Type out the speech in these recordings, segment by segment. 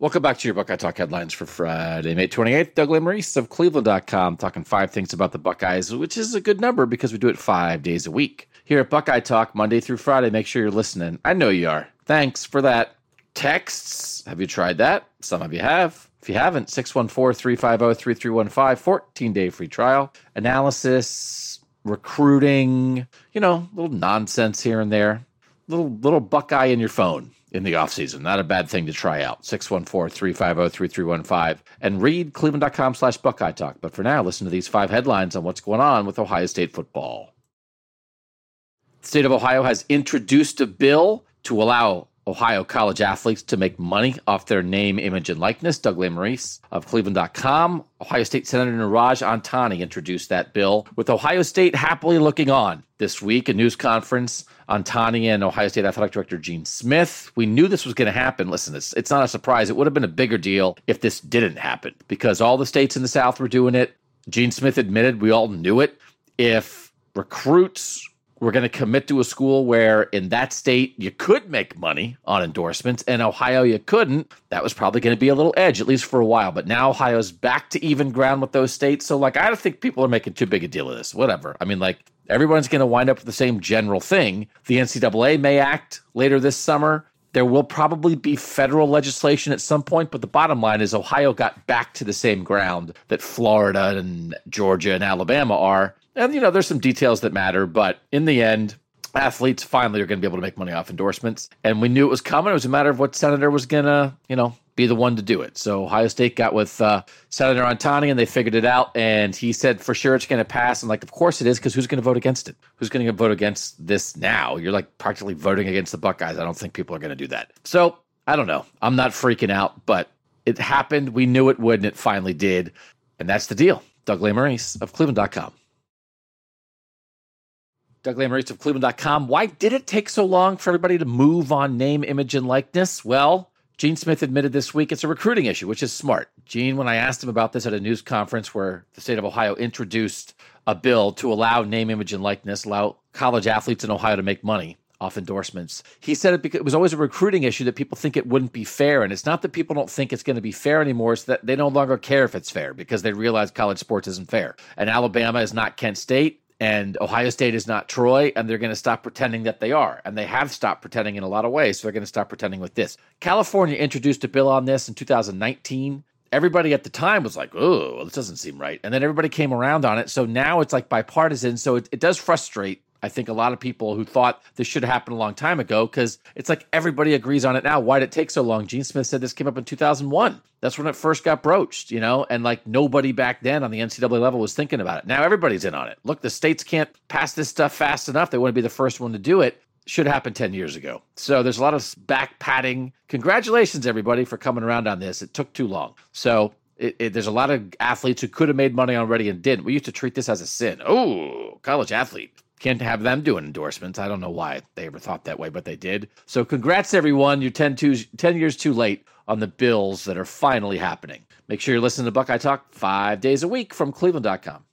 Welcome back to your Buckeye Talk headlines for Friday, May 28th. Doug Lesmerises of Cleveland.com talking five things about the Buckeyes, which is a good number because we do it five days a week. Here at Buckeye Talk, Monday through Friday, make sure you're listening. I know you are. Thanks for that. Texts, have you tried that? Some of you have. If you haven't, 614 350 3315, 14 day free trial. Analysis, recruiting, you know, little nonsense here and there. Little, little Buckeye in your phone in the offseason. Not a bad thing to try out. 614-350-3315 and read cleveland.com slash Buckeye Talk. But for now, listen to these five headlines on what's going on with Ohio State football. The state of Ohio has introduced a bill to allow Ohio college athletes to make money off their name, image, and likeness. Doug Lesmerises of Cleveland.com. Ohio State Senator Niraj Antani introduced that bill, with Ohio State happily looking on. This week, a news conference, Antani and Ohio State Athletic Director Gene Smith. We knew this was going to happen. Listen, it's, it's not a surprise. It would have been a bigger deal if this didn't happen because all the states in the South were doing it. Gene Smith admitted we all knew it. If recruits we're going to commit to a school where in that state you could make money on endorsements and ohio you couldn't. That was probably going to be a little edge at least for a while but now ohio's back to even ground with those states. So like i don't think people are making too big a deal of this whatever. I mean like everyone's going to wind up with the same general thing. The ncaa may act later this summer. There will probably be federal legislation at some point, but the bottom line is Ohio got back to the same ground that Florida and Georgia and Alabama are. And, you know, there's some details that matter, but in the end, athletes finally are going to be able to make money off endorsements. And we knew it was coming. It was a matter of what senator was going to, you know, be the one to do it. So Ohio State got with uh, Senator Antani and they figured it out. And he said for sure it's going to pass. And like, of course it is, because who's going to vote against it? Who's going to vote against this now? You're like practically voting against the Buckeyes. I don't think people are going to do that. So I don't know. I'm not freaking out, but it happened. We knew it would, and it finally did. And that's the deal. Doug Lesmerises of Cleveland.com. Doug of Cleveland.com. Why did it take so long for everybody to move on name, image, and likeness? Well, Gene Smith admitted this week it's a recruiting issue, which is smart. Gene, when I asked him about this at a news conference where the state of Ohio introduced a bill to allow name, image, and likeness, allow college athletes in Ohio to make money off endorsements. He said it because it was always a recruiting issue that people think it wouldn't be fair. And it's not that people don't think it's going to be fair anymore, it's that they no longer care if it's fair because they realize college sports isn't fair. And Alabama is not Kent State and Ohio State is not Troy, and they're going to stop pretending that they are. And they have stopped pretending in a lot of ways, so they're going to stop pretending with this. California introduced a bill on this in 2019. Everybody at the time was like, oh, well, this doesn't seem right. And then everybody came around on it. So now it's like bipartisan. So it, it does frustrate I think a lot of people who thought this should have happened a long time ago because it's like everybody agrees on it now. Why did it take so long? Gene Smith said this came up in 2001. That's when it first got broached, you know, and like nobody back then on the NCAA level was thinking about it. Now everybody's in on it. Look, the states can't pass this stuff fast enough. They want to be the first one to do it. Should have happened 10 years ago. So there's a lot of back patting. Congratulations, everybody, for coming around on this. It took too long. So it, it, there's a lot of athletes who could have made money already and didn't. We used to treat this as a sin. Oh, college athlete can't have them doing endorsements. I don't know why they ever thought that way, but they did. So congrats everyone. You're 10, 10 years too late on the bills that are finally happening. Make sure you're listening to Buckeye Talk five days a week from cleveland.com.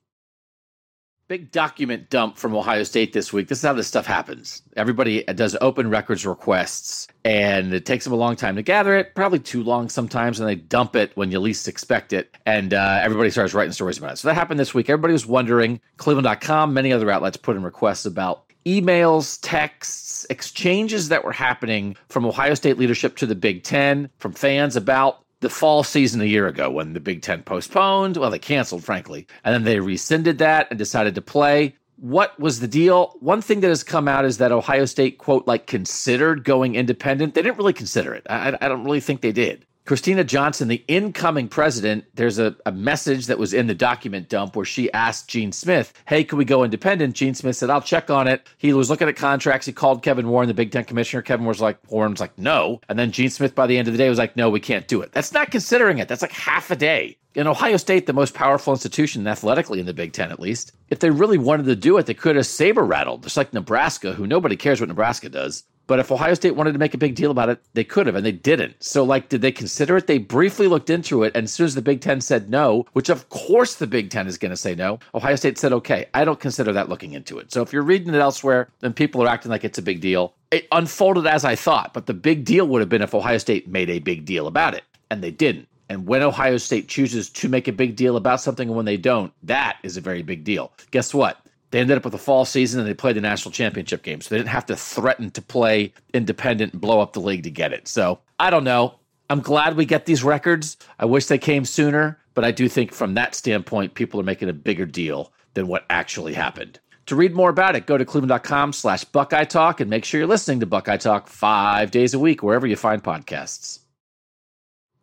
Big document dump from Ohio State this week. This is how this stuff happens. Everybody does open records requests, and it takes them a long time to gather it, probably too long sometimes, and they dump it when you least expect it. And uh, everybody starts writing stories about it. So that happened this week. Everybody was wondering. Cleveland.com, many other outlets put in requests about emails, texts, exchanges that were happening from Ohio State leadership to the Big Ten, from fans about the fall season a year ago when the Big Ten postponed. Well, they canceled, frankly, and then they rescinded that and decided to play. What was the deal? One thing that has come out is that Ohio State, quote, like considered going independent. They didn't really consider it. I, I don't really think they did. Kristina Johnson, the incoming president, there's a, a message that was in the document dump where she asked Gene Smith, Hey, can we go independent? Gene Smith said, I'll check on it. He was looking at contracts. He called Kevin Warren, the Big Ten commissioner. Kevin was like, Warren's like, no. And then Gene Smith, by the end of the day, was like, no, we can't do it. That's not considering it. That's like half a day. In Ohio State, the most powerful institution athletically in the Big Ten, at least, if they really wanted to do it, they could have saber rattled, just like Nebraska, who nobody cares what Nebraska does. But if Ohio State wanted to make a big deal about it, they could have, and they didn't. So, like, did they consider it? They briefly looked into it, and as soon as the Big Ten said no, which of course the Big Ten is going to say no, Ohio State said, okay, I don't consider that looking into it. So, if you're reading it elsewhere, then people are acting like it's a big deal. It unfolded as I thought, but the big deal would have been if Ohio State made a big deal about it, and they didn't. And when Ohio State chooses to make a big deal about something and when they don't, that is a very big deal. Guess what? They ended up with a fall season and they played the national championship game. So they didn't have to threaten to play independent and blow up the league to get it. So I don't know. I'm glad we get these records. I wish they came sooner, but I do think from that standpoint, people are making a bigger deal than what actually happened. To read more about it, go to cleveland.com slash Buckeye Talk and make sure you're listening to Buckeye Talk five days a week, wherever you find podcasts.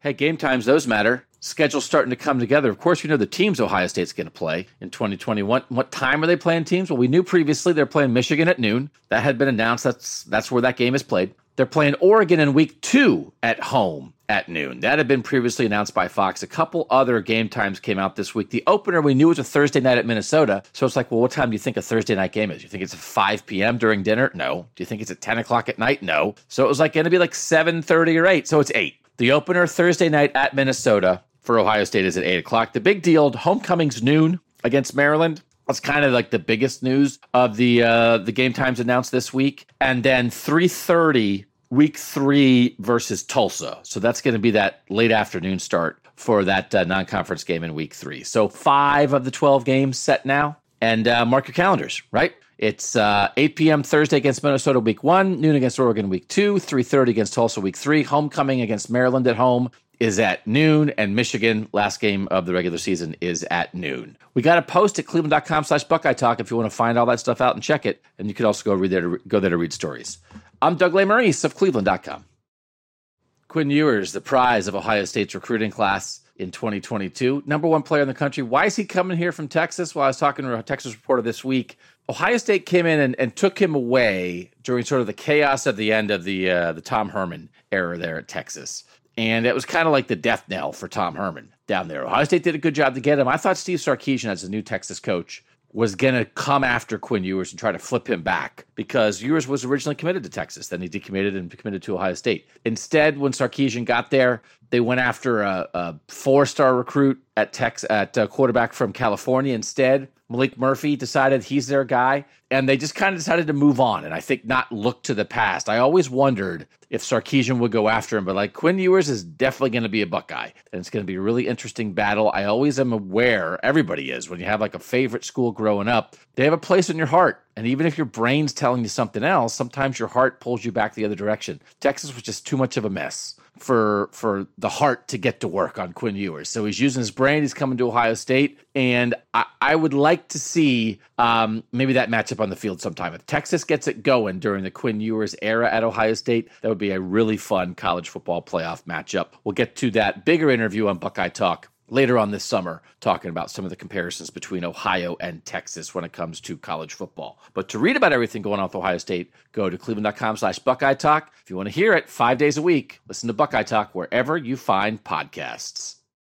Hey, game times, those matter schedule's starting to come together. Of course, you know the teams Ohio State's going to play in 2021. What time are they playing teams? Well, we knew previously they're playing Michigan at noon. That had been announced. That's that's where that game is played. They're playing Oregon in week two at home at noon. That had been previously announced by Fox. A couple other game times came out this week. The opener we knew was a Thursday night at Minnesota. So it's like, well, what time do you think a Thursday night game is? You think it's at 5 p.m. during dinner? No. Do you think it's at 10 o'clock at night? No. So it was like going to be like 7:30 or 8. So it's 8. The opener Thursday night at Minnesota for Ohio State is at eight o'clock. The big deal, homecoming's noon against Maryland. That's kind of like the biggest news of the uh, the game times announced this week, and then three thirty week three versus Tulsa. So that's going to be that late afternoon start for that uh, non conference game in week three. So five of the twelve games set now, and uh, mark your calendars. Right, it's uh, 8 p.m. Thursday against Minnesota week one, noon against Oregon week two, 3.30 against Tulsa week three, homecoming against Maryland at home, is at noon, and Michigan, last game of the regular season, is at noon. We got a post at cleveland.com slash Buckeye Talk if you want to find all that stuff out and check it. And you can also go read there to, go there to read stories. I'm Doug Lesmerises of cleveland.com. Quinn Ewers, the prize of Ohio State's recruiting class in 2022, number one player in the country. Why is he coming here from Texas? Well, I was talking to a Texas reporter this week. Ohio State came in and, and took him away during sort of the chaos at the end of the uh, the Tom Herman era there at Texas. And it was kind of like the death knell for Tom Herman down there. Ohio State did a good job to get him. I thought Steve Sarkisian, as the new Texas coach, was going to come after Quinn Ewers and try to flip him back because Ewers was originally committed to Texas. Then he decommitted and committed to Ohio State. Instead, when Sarkisian got there, they went after a, a four-star recruit at Tex at uh, quarterback from California instead. Maalik Murphy decided he's their guy, and they just kind of decided to move on and I think not look to the past. I always wondered if Sarkisian would go after him, but like Quinn Ewers is definitely going to be a Buckeye, and it's going to be a really interesting battle. I always am aware, everybody is, when you have like a favorite school growing up, they have a place in your heart. And even if your brain's telling you something else, sometimes your heart pulls you back the other direction. Texas was just too much of a mess for for the heart to get to work on Quinn Ewers. So he's using his brain. He's coming to Ohio State, and I, I would like to see um, maybe that matchup on the field sometime. If Texas gets it going during the Quinn Ewers era at Ohio State, that would be a really fun college football playoff matchup. We'll get to that bigger interview on Buckeye Talk later on this summer talking about some of the comparisons between Ohio and Texas when it comes to college football. But to read about everything going on with Ohio State, go to cleveland.com slash Buckeye Talk. If you want to hear it five days a week, listen to Buckeye Talk wherever you find podcasts.